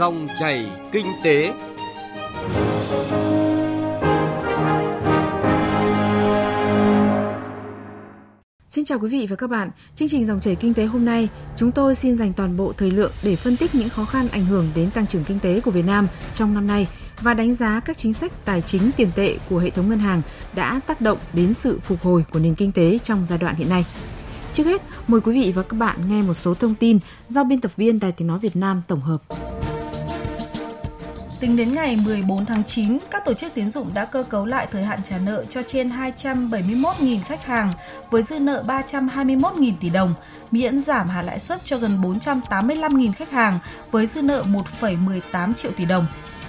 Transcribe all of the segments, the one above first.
Dòng chảy kinh tế. Xin chào quý vị và các bạn. Chương trình dòng chảy kinh tế hôm nay, chúng tôi xin dành toàn bộ thời lượng để phân tích những khó khăn ảnh hưởng đến tăng trưởng kinh tế của Việt Nam trong năm nay và đánh giá các chính sách tài chính tiền tệ của hệ thống ngân hàng đã tác động đến sự phục hồi của nền kinh tế trong giai đoạn hiện nay. Trước hết, mời quý vị và các bạn nghe một số thông tin do biên tập viên Đài Tiếng Nói Việt Nam tổng hợp. Tính đến ngày 14 tháng 9, các tổ chức tín dụng đã cơ cấu lại thời hạn trả nợ cho trên 271.000 khách hàng với dư nợ 321.000 tỷ đồng, miễn giảm hạ lãi suất cho gần 485.000 khách hàng với dư nợ 1,18 triệu tỷ đồng.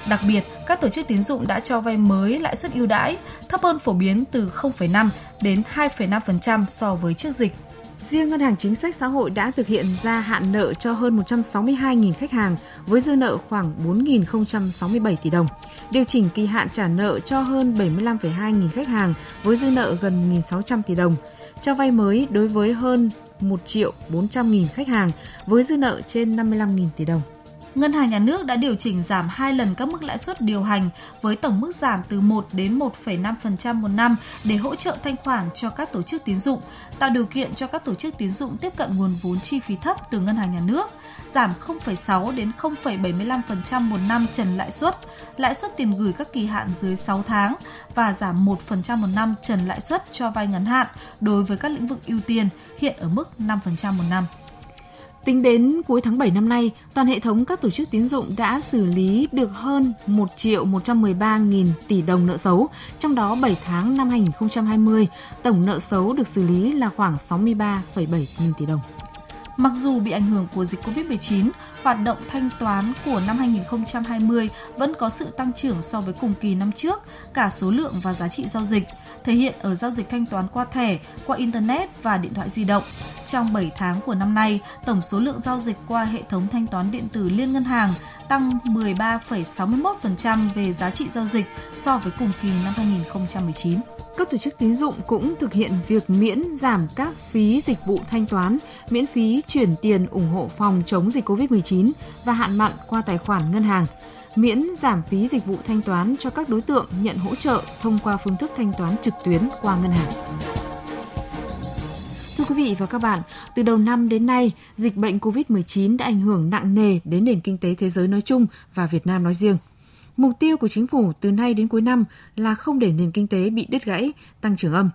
Đặc biệt, các tổ chức tín dụng đã cho vay mới lãi suất ưu đãi, thấp hơn phổ biến từ 0,5 đến 2,5% so với trước dịch. Riêng Ngân hàng Chính sách Xã hội đã thực hiện gia hạn nợ cho hơn 162.000 khách hàng với dư nợ khoảng 4.067 tỷ đồng, điều chỉnh kỳ hạn trả nợ cho hơn 75,2 nghìn khách hàng với dư nợ gần 1.600 tỷ đồng, cho vay mới đối với hơn 1 triệu 400 nghìn khách hàng với dư nợ trên 55.000 tỷ đồng. Ngân hàng Nhà nước đã điều chỉnh giảm 2 lần các mức lãi suất điều hành với tổng mức giảm từ 1 đến 1,5% một năm để hỗ trợ thanh khoản cho các tổ chức tín dụng, tạo điều kiện cho các tổ chức tín dụng tiếp cận nguồn vốn chi phí thấp từ Ngân hàng Nhà nước, giảm 0,6 đến 0,75% một năm trần lãi suất, lãi suất tiền gửi các kỳ hạn dưới 6 tháng và giảm 1% một năm trần lãi suất cho vay ngắn hạn đối với các lĩnh vực ưu tiên hiện ở mức 5% một năm. Tính đến cuối tháng 7 năm nay, toàn hệ thống các tổ chức tín dụng đã xử lý được hơn 1 triệu 113 nghìn tỷ đồng nợ xấu, trong đó 7 tháng năm 2020, tổng nợ xấu được xử lý là khoảng 63,7 nghìn tỷ đồng. Mặc dù bị ảnh hưởng của dịch Covid-19, hoạt động thanh toán của năm 2020 vẫn có sự tăng trưởng so với cùng kỳ năm trước, cả số lượng và giá trị giao dịch, thể hiện ở giao dịch thanh toán qua thẻ, qua Internet và điện thoại di động. Trong 7 tháng của năm nay, tổng số lượng giao dịch qua hệ thống thanh toán điện tử liên ngân hàng tăng 13,61% về giá trị giao dịch so với cùng kỳ năm 2019. Các tổ chức tín dụng cũng thực hiện việc miễn giảm các phí dịch vụ thanh toán, miễn phí chuyển tiền ủng hộ phòng chống dịch COVID-19 và hạn mặn qua tài khoản ngân hàng, miễn giảm phí dịch vụ thanh toán cho các đối tượng nhận hỗ trợ thông qua phương thức thanh toán trực tuyến qua ngân hàng. Thưa quý vị và các bạn, từ đầu năm đến nay, dịch bệnh COVID-19 đã ảnh hưởng nặng nề đến nền kinh tế thế giới nói chung và Việt Nam nói riêng. Mục tiêu của chính phủ từ nay đến cuối năm là không để nền kinh tế bị đứt gãy, tăng trưởng âm.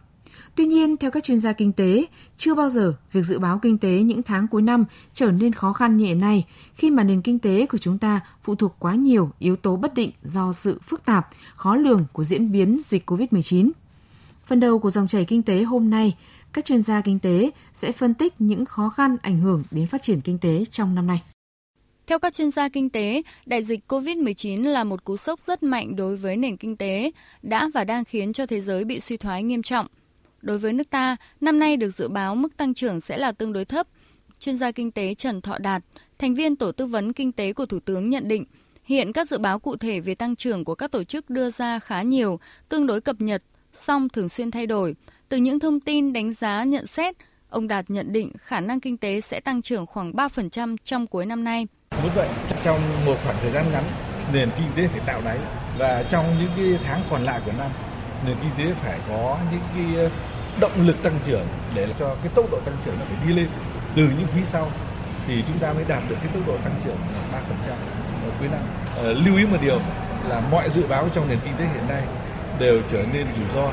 Tuy nhiên, theo các chuyên gia kinh tế, chưa bao giờ việc dự báo kinh tế những tháng cuối năm trở nên khó khăn như hiện nay khi mà nền kinh tế của chúng ta phụ thuộc quá nhiều yếu tố bất định do sự phức tạp, khó lường của diễn biến dịch COVID-19. Phần đầu của dòng chảy kinh tế hôm nay, các chuyên gia kinh tế sẽ phân tích những khó khăn ảnh hưởng đến phát triển kinh tế trong năm nay. Theo các chuyên gia kinh tế, đại dịch COVID-19 là một cú sốc rất mạnh đối với nền kinh tế, đã và đang khiến cho thế giới bị suy thoái nghiêm trọng. Đối với nước ta, năm nay được dự báo mức tăng trưởng sẽ là tương đối thấp. Chuyên gia kinh tế Trần Thọ Đạt, thành viên Tổ tư vấn Kinh tế của Thủ tướng nhận định, hiện các dự báo cụ thể về tăng trưởng của các tổ chức đưa ra khá nhiều, tương đối cập nhật, song thường xuyên thay đổi. Từ những thông tin đánh giá nhận xét, ông Đạt nhận định khả năng kinh tế sẽ tăng trưởng khoảng 3% trong cuối năm nay. Như vậy, trong một khoảng thời gian ngắn, nền kinh tế phải tạo đáy và trong những cái tháng còn lại của năm, nền kinh tế phải có những cái động lực tăng trưởng để cho cái tốc độ tăng trưởng nó phải đi lên từ những quý sau thì chúng ta mới đạt được cái tốc độ tăng trưởng 3% ở cuối năm. À, lưu ý một điều là mọi dự báo trong nền kinh tế hiện nay đều trở nên rủi ro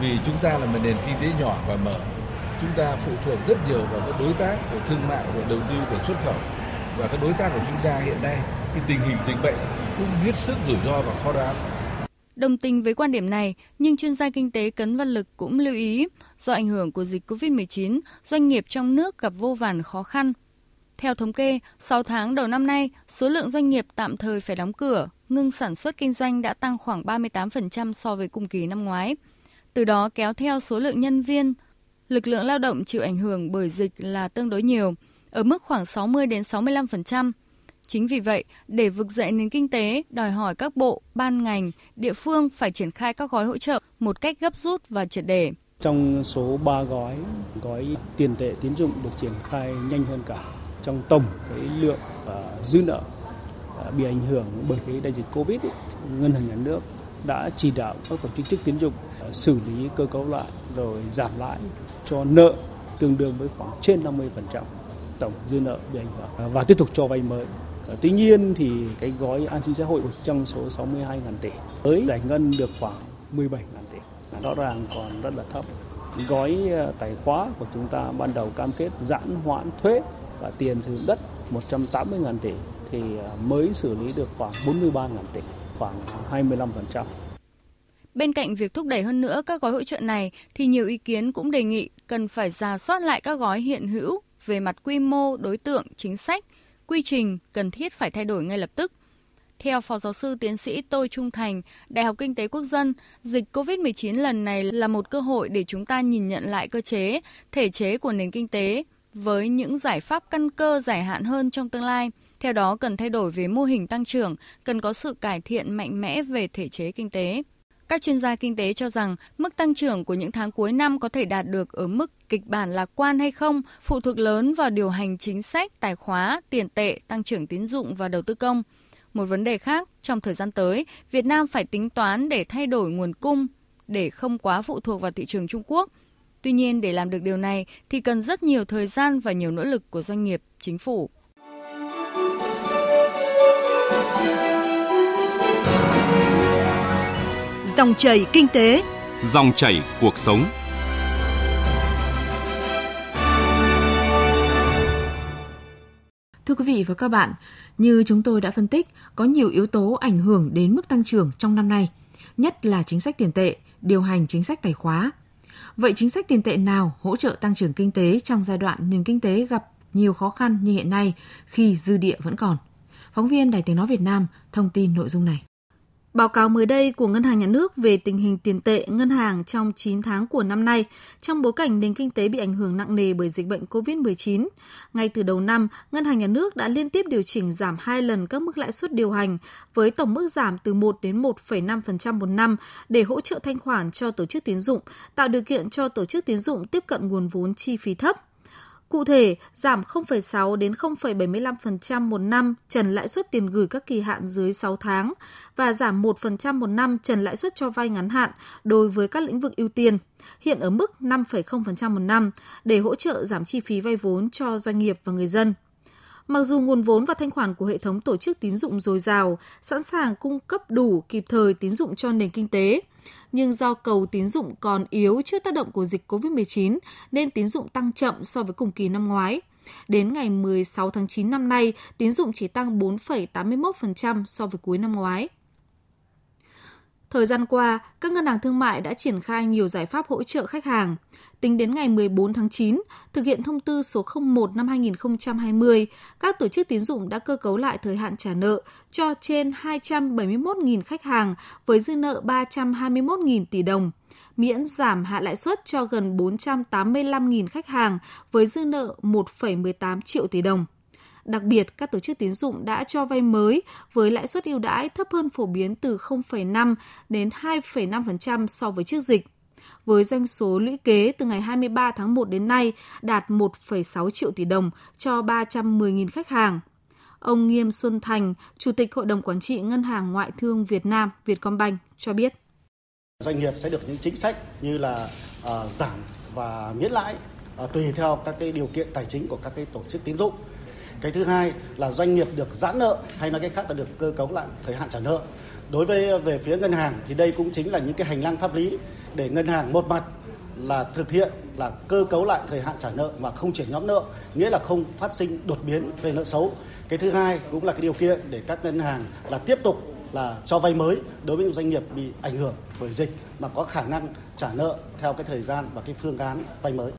vì chúng ta là một nền kinh tế nhỏ và mở chúng ta phụ thuộc rất nhiều vào các đối tác của thương mại của đầu tư của xuất khẩu và các đối tác của chúng ta hiện nay cái tình hình dịch bệnh cũng hết sức rủi ro và khó đoán. Đồng tình với quan điểm này, nhưng chuyên gia kinh tế Cấn Văn Lực cũng lưu ý, do ảnh hưởng của dịch COVID-19, doanh nghiệp trong nước gặp vô vàn khó khăn. Theo thống kê, 6 tháng đầu năm nay, số lượng doanh nghiệp tạm thời phải đóng cửa, ngưng sản xuất kinh doanh đã tăng khoảng 38% so với cùng kỳ năm ngoái. Từ đó kéo theo số lượng nhân viên, lực lượng lao động chịu ảnh hưởng bởi dịch là tương đối nhiều, ở mức khoảng 60 đến 65%. Chính vì vậy, để vực dậy nền kinh tế, đòi hỏi các bộ, ban ngành, địa phương phải triển khai các gói hỗ trợ một cách gấp rút và triệt để. Trong số 3 gói, gói tiền tệ tín dụng được triển khai nhanh hơn cả trong tổng cái lượng uh, dư nợ à, bị ảnh hưởng bởi cái đại dịch Covid, ấy, ngân hàng nhà nước đã chỉ đạo các tổ chức tín dụng à, xử lý cơ cấu lại rồi giảm lãi cho nợ tương đương với khoảng trên 50% tổng dư nợ bị ảnh hưởng và tiếp tục cho vay mới. Tuy nhiên thì cái gói an sinh xã hội trong số 62 ngàn tỷ mới giải ngân được khoảng 17 ngàn tỷ. Rõ ràng còn rất là thấp. Gói ờ, tài khóa của chúng ta ban đầu cam kết giãn hoãn thuế và tiền sử dụng đất 180 ngàn tỷ thì ờ, mới xử lý được khoảng 43 ngàn tỷ, khoảng 25%. Bên cạnh việc thúc đẩy hơn nữa các gói hỗ trợ này thì nhiều ý kiến cũng đề nghị cần phải ra soát lại các gói hiện hữu về mặt quy mô, đối tượng, chính sách, quy trình cần thiết phải thay đổi ngay lập tức. Theo Phó Giáo sư Tiến sĩ Tô Trung Thành, Đại học Kinh tế Quốc dân, dịch COVID-19 lần này là một cơ hội để chúng ta nhìn nhận lại cơ chế, thể chế của nền kinh tế với những giải pháp căn cơ dài hạn hơn trong tương lai. Theo đó, cần thay đổi về mô hình tăng trưởng, cần có sự cải thiện mạnh mẽ về thể chế kinh tế. Các chuyên gia kinh tế cho rằng mức tăng trưởng của những tháng cuối năm có thể đạt được ở mức kịch bản lạc quan hay không phụ thuộc lớn vào điều hành chính sách, tài khóa, tiền tệ, tăng trưởng tín dụng và đầu tư công. Một vấn đề khác, trong thời gian tới, Việt Nam phải tính toán để thay đổi nguồn cung để không quá phụ thuộc vào thị trường Trung Quốc. Tuy nhiên, để làm được điều này thì cần rất nhiều thời gian và nhiều nỗ lực của doanh nghiệp, chính phủ. Dòng chảy kinh tế, dòng chảy cuộc sống. Thưa quý vị và các bạn, như chúng tôi đã phân tích, có nhiều yếu tố ảnh hưởng đến mức tăng trưởng trong năm nay, nhất là chính sách tiền tệ, điều hành chính sách tài khóa. Vậy chính sách tiền tệ nào hỗ trợ tăng trưởng kinh tế trong giai đoạn nền kinh tế gặp nhiều khó khăn như hiện nay khi dư địa vẫn còn? Phóng viên Đài Tiếng Nói Việt Nam thông tin nội dung này. Báo cáo mới đây của Ngân hàng Nhà nước về tình hình tiền tệ ngân hàng trong 9 tháng của năm nay, trong bối cảnh nền kinh tế bị ảnh hưởng nặng nề bởi dịch bệnh COVID-19. Ngay từ đầu năm, Ngân hàng Nhà nước đã liên tiếp điều chỉnh giảm hai lần các mức lãi suất điều hành, với tổng mức giảm từ 1 đến 1,5% một năm để hỗ trợ thanh khoản cho tổ chức tiến dụng, tạo điều kiện cho tổ chức tiến dụng tiếp cận nguồn vốn chi phí thấp Cụ thể, giảm 0,6 đến 0,75% một năm trần lãi suất tiền gửi các kỳ hạn dưới 6 tháng và giảm 1% một năm trần lãi suất cho vay ngắn hạn đối với các lĩnh vực ưu tiên, hiện ở mức 5,0% một năm để hỗ trợ giảm chi phí vay vốn cho doanh nghiệp và người dân. Mặc dù nguồn vốn và thanh khoản của hệ thống tổ chức tín dụng dồi dào, sẵn sàng cung cấp đủ kịp thời tín dụng cho nền kinh tế, nhưng do cầu tín dụng còn yếu trước tác động của dịch COVID-19 nên tín dụng tăng chậm so với cùng kỳ năm ngoái. Đến ngày 16 tháng 9 năm nay, tín dụng chỉ tăng 4,81% so với cuối năm ngoái. Thời gian qua, các ngân hàng thương mại đã triển khai nhiều giải pháp hỗ trợ khách hàng. Tính đến ngày 14 tháng 9, thực hiện thông tư số 01 năm 2020, các tổ chức tín dụng đã cơ cấu lại thời hạn trả nợ cho trên 271.000 khách hàng với dư nợ 321.000 tỷ đồng miễn giảm hạ lãi suất cho gần 485.000 khách hàng với dư nợ 1,18 triệu tỷ đồng. Đặc biệt, các tổ chức tín dụng đã cho vay mới với lãi suất ưu đãi thấp hơn phổ biến từ 0,5 đến 2,5% so với trước dịch. Với doanh số lũy kế từ ngày 23 tháng 1 đến nay đạt 1,6 triệu tỷ đồng cho 310.000 khách hàng. Ông Nghiêm Xuân Thành, Chủ tịch Hội đồng Quản trị Ngân hàng Ngoại thương Việt Nam Vietcombank cho biết. Doanh nghiệp sẽ được những chính sách như là uh, giảm và miễn lãi uh, tùy theo các cái điều kiện tài chính của các cái tổ chức tín dụng cái thứ hai là doanh nghiệp được giãn nợ hay nói cách khác là được cơ cấu lại thời hạn trả nợ. Đối với, về phía ngân hàng thì đây cũng chính là những cái hành lang pháp lý để ngân hàng một mặt là thực hiện là cơ cấu lại thời hạn trả nợ mà không chuyển nhóm nợ, nghĩa là không phát sinh đột biến về nợ xấu. Cái thứ hai cũng là cái điều kiện để các ngân hàng là tiếp tục là cho vay mới đối với những doanh nghiệp bị ảnh hưởng bởi dịch mà có khả năng trả nợ theo cái thời gian và cái phương án vay mới.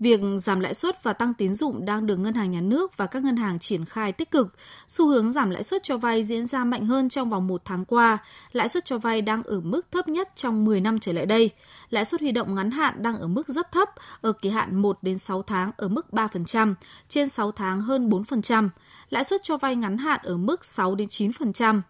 Việc giảm lãi suất và tăng tín dụng đang được Ngân hàng Nhà nước và các ngân hàng triển khai tích cực. Xu hướng giảm lãi suất cho vay diễn ra mạnh hơn trong vòng một tháng qua. Lãi suất cho vay đang ở mức thấp nhất trong 10 năm trở lại đây. Lãi suất huy động ngắn hạn đang ở mức rất thấp, ở kỳ hạn 1 đến 6 tháng ở mức 3%, trên 6 tháng hơn 4%. Lãi suất cho vay ngắn hạn ở mức 6 đến 9%.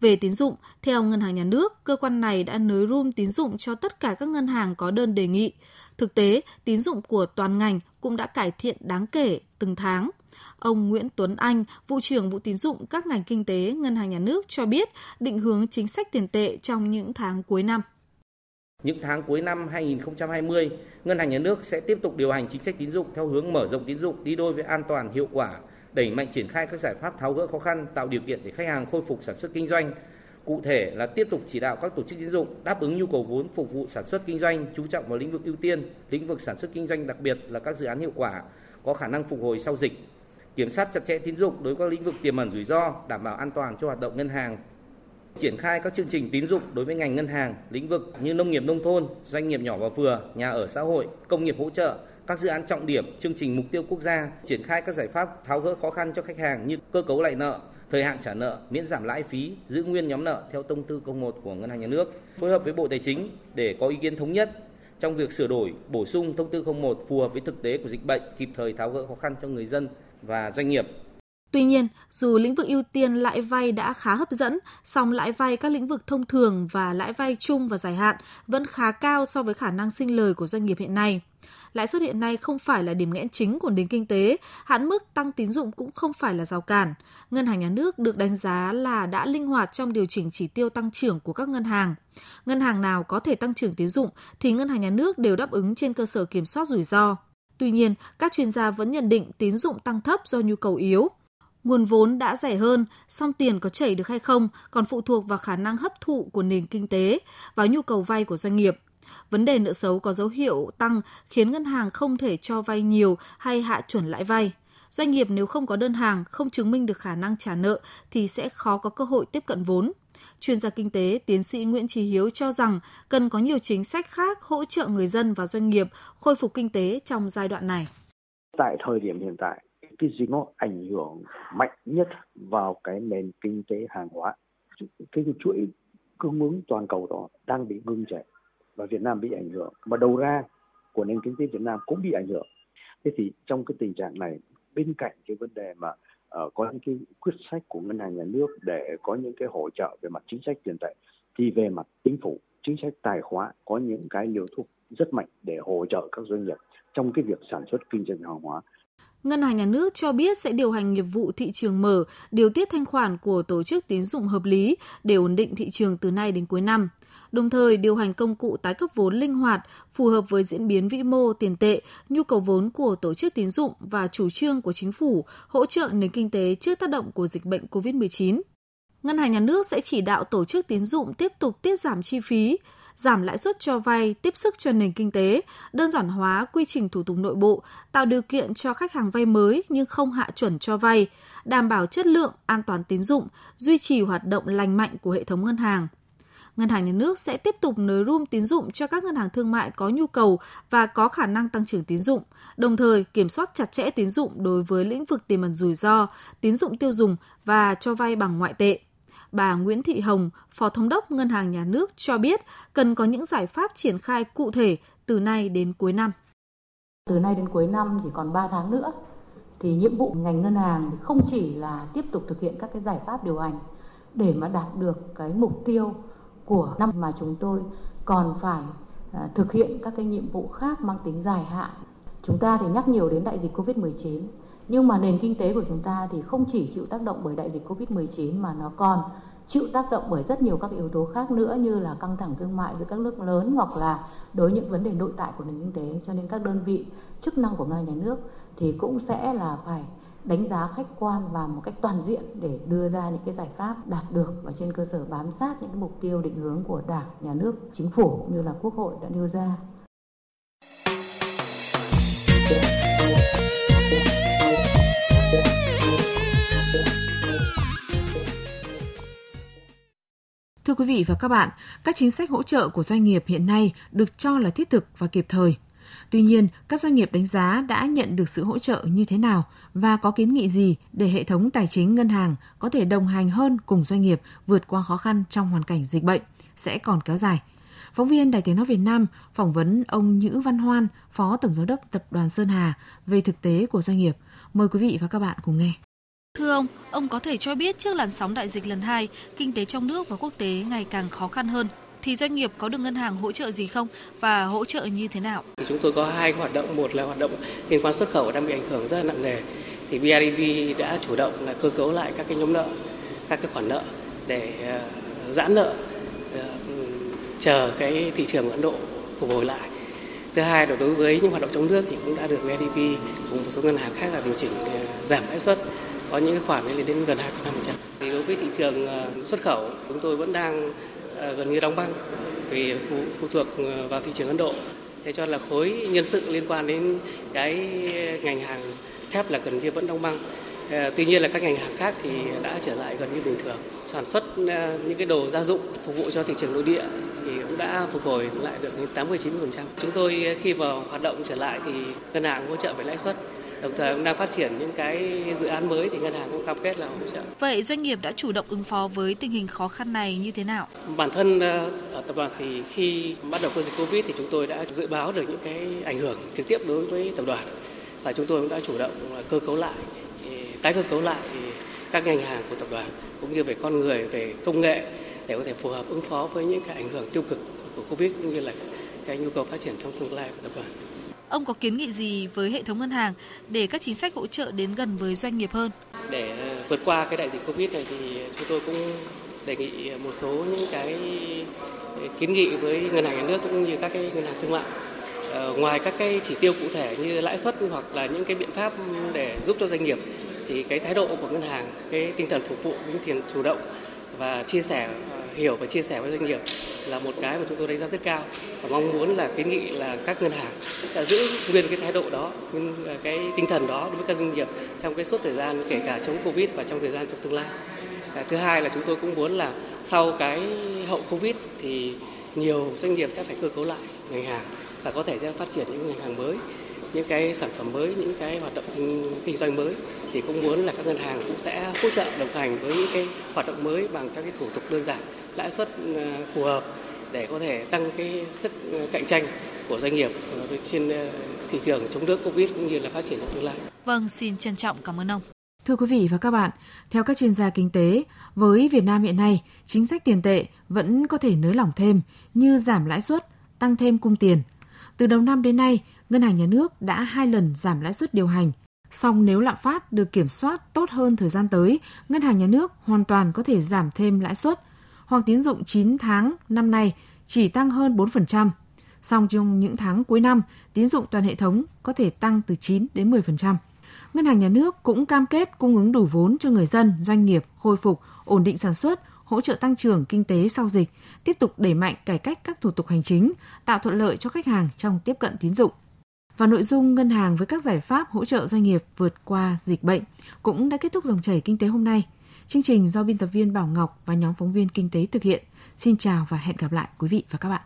Về tín dụng, theo Ngân hàng Nhà nước, cơ quan này đã nới room tín dụng cho tất cả các ngân hàng có đơn đề nghị. Thực tế, tín dụng của toàn ngành cũng đã cải thiện đáng kể từng tháng. Ông Nguyễn Tuấn Anh, vụ trưởng vụ tín dụng các ngành kinh tế Ngân hàng Nhà nước cho biết định hướng chính sách tiền tệ trong những tháng cuối năm. Những tháng cuối năm 2020, Ngân hàng Nhà nước sẽ tiếp tục điều hành chính sách tín dụng theo hướng mở rộng tín dụng đi đôi với an toàn, hiệu quả, đẩy mạnh triển khai các giải pháp tháo gỡ khó khăn, tạo điều kiện để khách hàng khôi phục sản xuất kinh doanh. Cụ thể là tiếp tục chỉ đạo các tổ chức tín dụng đáp ứng nhu cầu vốn phục vụ sản xuất kinh doanh, chú trọng vào lĩnh vực ưu tiên, lĩnh vực sản xuất kinh doanh đặc biệt là các dự án hiệu quả, có khả năng phục hồi sau dịch, kiểm soát chặt chẽ tín dụng đối với các lĩnh vực tiềm ẩn rủi ro, đảm bảo an toàn cho hoạt động ngân hàng, triển khai các chương trình tín dụng đối với ngành ngân hàng, lĩnh vực như nông nghiệp nông thôn, doanh nghiệp nhỏ và vừa, nhà ở xã hội, công nghiệp hỗ trợ, các dự án trọng điểm, chương trình mục tiêu quốc gia, triển khai các giải pháp tháo gỡ khó khăn cho khách hàng như cơ cấu lại nợ, thời hạn trả nợ, miễn giảm lãi phí, giữ nguyên nhóm nợ theo thông tư 01 của Ngân hàng Nhà nước, phối hợp với Bộ Tài chính để có ý kiến thống nhất trong việc sửa đổi, bổ sung thông tư 01 phù hợp với thực tế của dịch bệnh, kịp thời tháo gỡ khó khăn cho người dân và doanh nghiệp. Tuy nhiên, dù lĩnh vực ưu tiên lãi vay đã khá hấp dẫn, song lãi vay các lĩnh vực thông thường và lãi vay chung và dài hạn vẫn khá cao so với khả năng sinh lời của doanh nghiệp hiện nay. Lãi suất hiện nay không phải là điểm nghẽn chính của nền kinh tế, hạn mức tăng tín dụng cũng không phải là rào cản. Ngân hàng nhà nước được đánh giá là đã linh hoạt trong điều chỉnh chỉ tiêu tăng trưởng của các ngân hàng. Ngân hàng nào có thể tăng trưởng tín dụng thì ngân hàng nhà nước đều đáp ứng trên cơ sở kiểm soát rủi ro. Tuy nhiên, các chuyên gia vẫn nhận định tín dụng tăng thấp do nhu cầu yếu. Nguồn vốn đã rẻ hơn, song tiền có chảy được hay không còn phụ thuộc vào khả năng hấp thụ của nền kinh tế, vào nhu cầu vay của doanh nghiệp. Vấn đề nợ xấu có dấu hiệu tăng khiến ngân hàng không thể cho vay nhiều hay hạ chuẩn lãi vay. Doanh nghiệp nếu không có đơn hàng, không chứng minh được khả năng trả nợ thì sẽ khó có cơ hội tiếp cận vốn. Chuyên gia kinh tế tiến sĩ Nguyễn Trí Hiếu cho rằng cần có nhiều chính sách khác hỗ trợ người dân và doanh nghiệp khôi phục kinh tế trong giai đoạn này. Tại thời điểm hiện tại, cái gì nó ảnh hưởng mạnh nhất vào cái nền kinh tế hàng hóa. Cái chuỗi cung ứng toàn cầu đó đang bị ngưng trệ và Việt Nam bị ảnh hưởng mà đầu ra của nền kinh tế Việt Nam cũng bị ảnh hưởng. Thế thì trong cái tình trạng này bên cạnh cái vấn đề mà uh, có những cái quyết sách của ngân hàng nhà nước để có những cái hỗ trợ về mặt chính sách tiền tệ thì về mặt chính phủ chính sách tài khóa có những cái liều thuốc rất mạnh để hỗ trợ các doanh nghiệp trong cái việc sản xuất kinh doanh hàng hóa Ngân hàng Nhà nước cho biết sẽ điều hành nghiệp vụ thị trường mở, điều tiết thanh khoản của tổ chức tín dụng hợp lý để ổn định thị trường từ nay đến cuối năm. Đồng thời điều hành công cụ tái cấp vốn linh hoạt, phù hợp với diễn biến vĩ mô tiền tệ, nhu cầu vốn của tổ chức tín dụng và chủ trương của chính phủ hỗ trợ nền kinh tế trước tác động của dịch bệnh COVID-19. Ngân hàng Nhà nước sẽ chỉ đạo tổ chức tín dụng tiếp tục tiết giảm chi phí, giảm lãi suất cho vay, tiếp sức cho nền kinh tế, đơn giản hóa quy trình thủ tục nội bộ, tạo điều kiện cho khách hàng vay mới nhưng không hạ chuẩn cho vay, đảm bảo chất lượng, an toàn tín dụng, duy trì hoạt động lành mạnh của hệ thống ngân hàng. Ngân hàng Nhà nước sẽ tiếp tục nới room tín dụng cho các ngân hàng thương mại có nhu cầu và có khả năng tăng trưởng tín dụng, đồng thời kiểm soát chặt chẽ tín dụng đối với lĩnh vực tiềm ẩn rủi ro, tín dụng tiêu dùng và cho vay bằng ngoại tệ bà Nguyễn Thị Hồng, Phó Thống đốc Ngân hàng Nhà nước cho biết cần có những giải pháp triển khai cụ thể từ nay đến cuối năm. Từ nay đến cuối năm thì còn 3 tháng nữa thì nhiệm vụ ngành ngân hàng không chỉ là tiếp tục thực hiện các cái giải pháp điều hành để mà đạt được cái mục tiêu của năm mà chúng tôi còn phải à, thực hiện các cái nhiệm vụ khác mang tính dài hạn. Chúng ta thì nhắc nhiều đến đại dịch Covid-19 nhưng mà nền kinh tế của chúng ta thì không chỉ chịu tác động bởi đại dịch Covid-19 mà nó còn chịu tác động bởi rất nhiều các yếu tố khác nữa như là căng thẳng thương mại giữa các nước lớn hoặc là đối những vấn đề nội tại của nền kinh tế cho nên các đơn vị chức năng của ngân nhà nước thì cũng sẽ là phải đánh giá khách quan và một cách toàn diện để đưa ra những cái giải pháp đạt được và trên cơ sở bám sát những cái mục tiêu định hướng của Đảng, Nhà nước, Chính phủ cũng như là Quốc hội đã nêu ra. Thưa quý vị và các bạn, các chính sách hỗ trợ của doanh nghiệp hiện nay được cho là thiết thực và kịp thời. Tuy nhiên, các doanh nghiệp đánh giá đã nhận được sự hỗ trợ như thế nào và có kiến nghị gì để hệ thống tài chính ngân hàng có thể đồng hành hơn cùng doanh nghiệp vượt qua khó khăn trong hoàn cảnh dịch bệnh sẽ còn kéo dài. Phóng viên Đài Tiếng Nói Việt Nam phỏng vấn ông Nhữ Văn Hoan, Phó Tổng Giám đốc Tập đoàn Sơn Hà về thực tế của doanh nghiệp. Mời quý vị và các bạn cùng nghe. Thưa ông, ông có thể cho biết trước làn sóng đại dịch lần 2, kinh tế trong nước và quốc tế ngày càng khó khăn hơn thì doanh nghiệp có được ngân hàng hỗ trợ gì không và hỗ trợ như thế nào? Chúng tôi có hai hoạt động, một là hoạt động liên quan xuất khẩu đang bị ảnh hưởng rất là nặng nề thì BIDV đã chủ động là cơ cấu lại các cái nhóm nợ, các cái khoản nợ để ờ, giãn nợ ờ, chờ cái thị trường Ấn Độ phục hồi lại. Thứ hai là đối với những hoạt động trong nước thì cũng đã được BIDV cùng một số ngân hàng khác là điều chỉnh ờ, giảm lãi suất có những khoản lên đến gần 2,5%. Thì đối với thị trường ờ, xuất khẩu chúng tôi vẫn đang ờ, gần như đóng băng vì phụ, phụ thuộc ờ, vào thị trường Ấn Độ. Thế cho là khối nhân sự liên quan đến cái ngành hàng thép là gần như vẫn đóng băng. Tuy nhiên là các ngành hàng khác thì đã trở lại gần như bình thường. Sản xuất những cái đồ gia dụng phục vụ cho thị trường nội địa thì cũng đã phục hồi lại được đến 80 90%. Chúng tôi khi vào hoạt động trở lại thì ngân hàng hỗ trợ về lãi suất đồng thời cũng đang phát triển những cái dự án mới thì ngân hàng cũng cam kết là hỗ trợ. Vậy doanh nghiệp đã chủ động ứng phó với tình hình khó khăn này như thế nào? Bản thân ở tập đoàn thì khi bắt đầu có dịch Covid thì chúng tôi đã dự báo được những cái ảnh hưởng trực tiếp đối với tập đoàn và chúng tôi cũng đã chủ động cơ cấu lại tái cơ cấu lại các ngành hàng của tập đoàn cũng như về con người về công nghệ để có thể phù hợp ứng phó với những cái ảnh hưởng tiêu cực của Covid cũng như là cái nhu cầu phát triển trong tương lai của tập đoàn. Ông có kiến nghị gì với hệ thống ngân hàng để các chính sách hỗ trợ đến gần với doanh nghiệp hơn? Để ờ, vượt qua cái đại dịch Covid này thì chúng tôi cũng đề nghị một số những cái kiến nghị với ngân hàng nhà nước cũng như các cái ngân hàng thương mại ờ, ngoài các cái chỉ tiêu cụ thể như lãi suất hoặc là những cái biện pháp để giúp cho doanh nghiệp thì cái thái độ của ngân hàng, cái tinh thần phục vụ, những tiền chủ động và chia sẻ ờ, hiểu và chia sẻ với doanh nghiệp là một cái mà chúng tôi đánh giá rất cao. Và mong muốn là kiến nghị là các ngân hàng sẽ giữ nguyên cái thái độ đó à, cái tinh thần đó đối với các doanh nghiệp trong cái suốt thời gian kể cả chống covid và trong thời gian trong tương lai. À, thứ hai là chúng tôi cũng muốn là sau cái hậu covid thì nhiều doanh nghiệp sẽ phải cơ cấu lại ngành hàng và có thể sẽ phát triển những ngành hàng mới, những cái sản phẩm mới, những cái hoạt động kinh doanh mới. Thì cũng muốn là các ngân hàng cũng sẽ hỗ trợ đồng hành với những cái hoạt động mới bằng các cái thủ tục đơn giản lãi suất ờ, phù hợp để có thể tăng cái sức ờ, cạnh tranh của doanh nghiệp trên ờ, thị trường chống đỡ Covid cũng như là phát triển trong tương lai. Vâng, xin trân trọng cảm ơn ông. Thưa quý vị và các bạn, theo các chuyên gia kinh tế, với Việt Nam hiện nay, chính sách tiền tệ vẫn có thể nới lỏng thêm như giảm lãi suất, tăng thêm cung tiền. Từ đầu năm đến nay, Ngân hàng Nhà nước đã hai lần giảm lãi suất điều hành. Song nếu lạm phát được kiểm soát tốt hơn thời gian tới, Ngân hàng Nhà nước hoàn toàn có thể giảm thêm lãi suất, hoặc tín dụng 9 tháng năm nay chỉ tăng hơn 4%. Song trong những tháng cuối năm, tín dụng toàn hệ thống có thể tăng từ 9 đến 10%. Ngân hàng Nhà nước cũng cam kết cung ứng đủ vốn cho người dân, doanh nghiệp khôi phục, ổn định sản xuất, hỗ trợ tăng trưởng kinh tế sau dịch, tiếp tục đẩy mạnh cải cách các thủ tục hành chính, tạo thuận lợi cho khách hàng trong tiếp cận tín dụng. Và nội dung ngân hàng với các giải pháp hỗ trợ doanh nghiệp vượt qua dịch bệnh cũng đã kết thúc dòng chảy kinh tế hôm nay. Chương trình do biên tập viên Bảo Ngọc và nhóm phóng viên kinh tế thực hiện. Xin chào và hẹn gặp lại quý vị và các bạn.